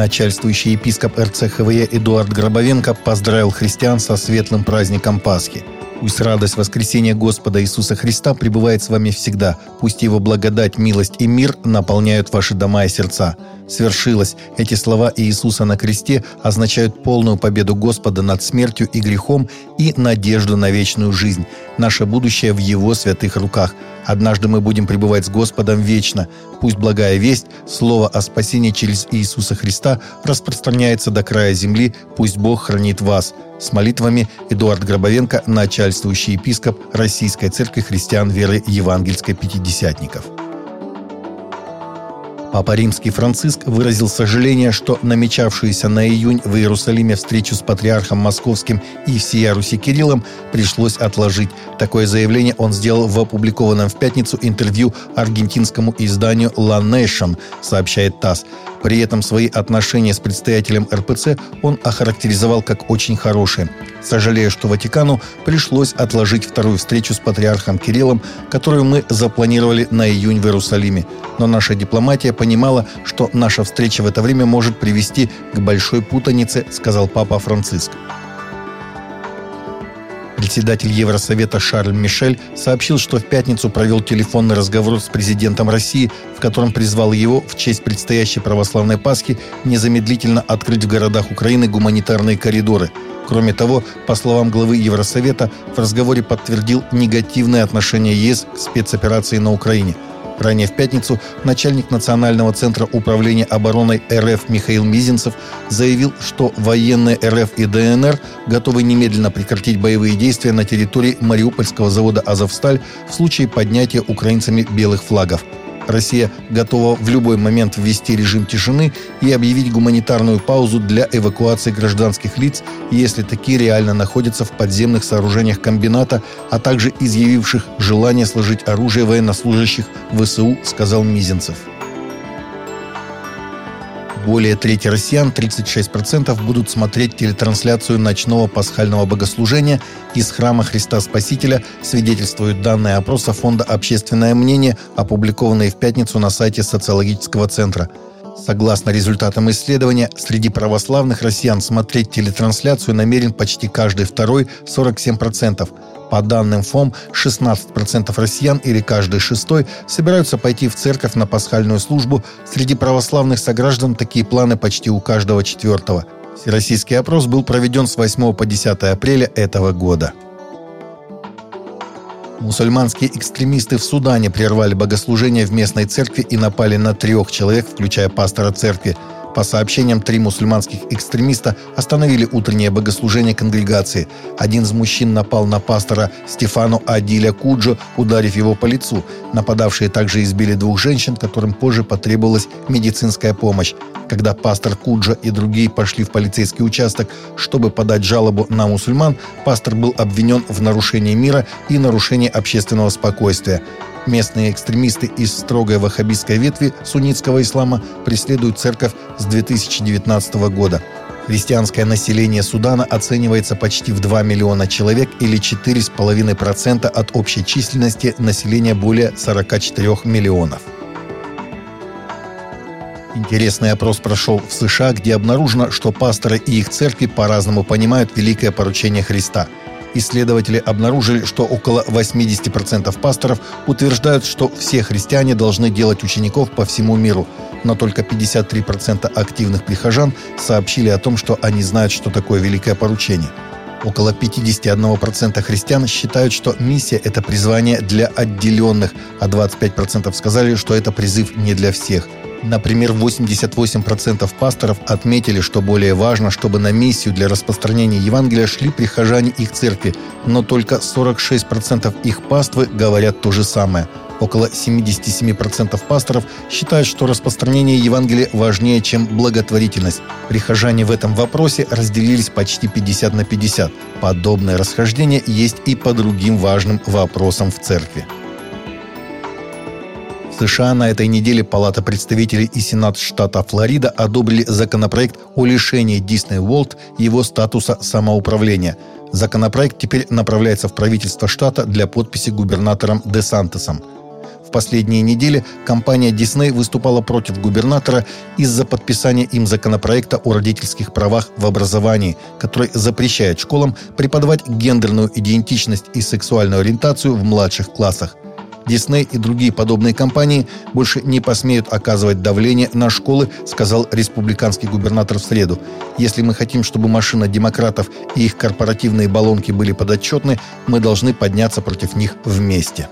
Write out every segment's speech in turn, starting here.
Начальствующий епископ РЦХВЕ Эдуард Гробовенко поздравил христиан со светлым праздником Пасхи. Пусть радость воскресения Господа Иисуса Христа пребывает с вами всегда. Пусть Его благодать, милость и мир наполняют ваши дома и сердца свершилось. Эти слова Иисуса на кресте означают полную победу Господа над смертью и грехом и надежду на вечную жизнь. Наше будущее в Его святых руках. Однажды мы будем пребывать с Господом вечно. Пусть благая весть, слово о спасении через Иисуса Христа распространяется до края земли. Пусть Бог хранит вас. С молитвами Эдуард Гробовенко, начальствующий епископ Российской Церкви Христиан Веры Евангельской Пятидесятников. Папа Римский Франциск выразил сожаление, что намечавшуюся на июнь в Иерусалиме встречу с патриархом московским и всея Руси Кириллом пришлось отложить. Такое заявление он сделал в опубликованном в пятницу интервью аргентинскому изданию «La Nation», сообщает ТАСС. При этом свои отношения с предстоятелем РПЦ он охарактеризовал как очень хорошие. Сожалея, что Ватикану пришлось отложить вторую встречу с патриархом Кириллом, которую мы запланировали на июнь в Иерусалиме. Но наша дипломатия понимала, что наша встреча в это время может привести к большой путанице, сказал Папа Франциск. Председатель Евросовета Шарль Мишель сообщил, что в пятницу провел телефонный разговор с президентом России, в котором призвал его в честь предстоящей православной Пасхи незамедлительно открыть в городах Украины гуманитарные коридоры. Кроме того, по словам главы Евросовета, в разговоре подтвердил негативное отношение ЕС к спецоперации на Украине – Ранее в пятницу начальник Национального центра управления обороной РФ Михаил Мизинцев заявил, что военные РФ и ДНР готовы немедленно прекратить боевые действия на территории Мариупольского завода «Азовсталь» в случае поднятия украинцами белых флагов – Россия готова в любой момент ввести режим тишины и объявить гуманитарную паузу для эвакуации гражданских лиц, если такие реально находятся в подземных сооружениях комбината, а также изъявивших желание сложить оружие военнослужащих ВСУ, сказал Мизинцев. Более трети россиян, 36%, будут смотреть телетрансляцию ночного пасхального богослужения из храма Христа Спасителя, свидетельствуют данные опроса Фонда «Общественное мнение», опубликованные в пятницу на сайте социологического центра. Согласно результатам исследования, среди православных россиян смотреть телетрансляцию намерен почти каждый второй – 47%. По данным ФОМ, 16% россиян или каждый шестой собираются пойти в церковь на пасхальную службу. Среди православных сограждан такие планы почти у каждого четвертого. Всероссийский опрос был проведен с 8 по 10 апреля этого года. Мусульманские экстремисты в Судане прервали богослужение в местной церкви и напали на трех человек, включая пастора церкви. По сообщениям, три мусульманских экстремиста остановили утреннее богослужение конгрегации. Один из мужчин напал на пастора Стефану Адиля Куджо, ударив его по лицу. Нападавшие также избили двух женщин, которым позже потребовалась медицинская помощь. Когда пастор Куджа и другие пошли в полицейский участок, чтобы подать жалобу на мусульман, пастор был обвинен в нарушении мира и нарушении общественного спокойствия. Местные экстремисты из строгой ваххабистской ветви суннитского ислама преследуют церковь с 2019 года. Христианское население Судана оценивается почти в 2 миллиона человек или 4,5% от общей численности населения более 44 миллионов. Интересный опрос прошел в США, где обнаружено, что пасторы и их церкви по-разному понимают великое поручение Христа – Исследователи обнаружили, что около 80% пасторов утверждают, что все христиане должны делать учеников по всему миру, но только 53% активных прихожан сообщили о том, что они знают, что такое великое поручение. Около 51% христиан считают, что миссия – это призвание для отделенных, а 25% сказали, что это призыв не для всех – Например, 88% пасторов отметили, что более важно, чтобы на миссию для распространения Евангелия шли прихожане их церкви, но только 46% их паствы говорят то же самое. Около 77% пасторов считают, что распространение Евангелия важнее, чем благотворительность. Прихожане в этом вопросе разделились почти 50 на 50. Подобное расхождение есть и по другим важным вопросам в церкви. США на этой неделе Палата представителей и Сенат штата Флорида одобрили законопроект о лишении Disney World его статуса самоуправления. Законопроект теперь направляется в правительство штата для подписи губернатором Де Сантосом. В последние недели компания Disney выступала против губернатора из-за подписания им законопроекта о родительских правах в образовании, который запрещает школам преподавать гендерную идентичность и сексуальную ориентацию в младших классах. Дисней и другие подобные компании больше не посмеют оказывать давление на школы, сказал республиканский губернатор в среду. Если мы хотим, чтобы машина демократов и их корпоративные баллонки были подотчетны, мы должны подняться против них вместе.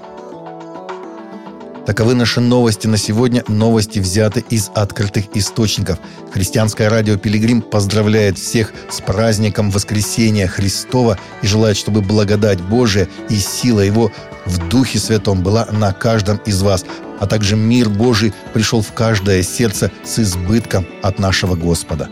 Таковы наши новости на сегодня. Новости взяты из открытых источников. Христианское радио «Пилигрим» поздравляет всех с праздником Воскресения Христова и желает, чтобы благодать Божия и сила Его в Духе Святом была на каждом из вас, а также мир Божий пришел в каждое сердце с избытком от нашего Господа.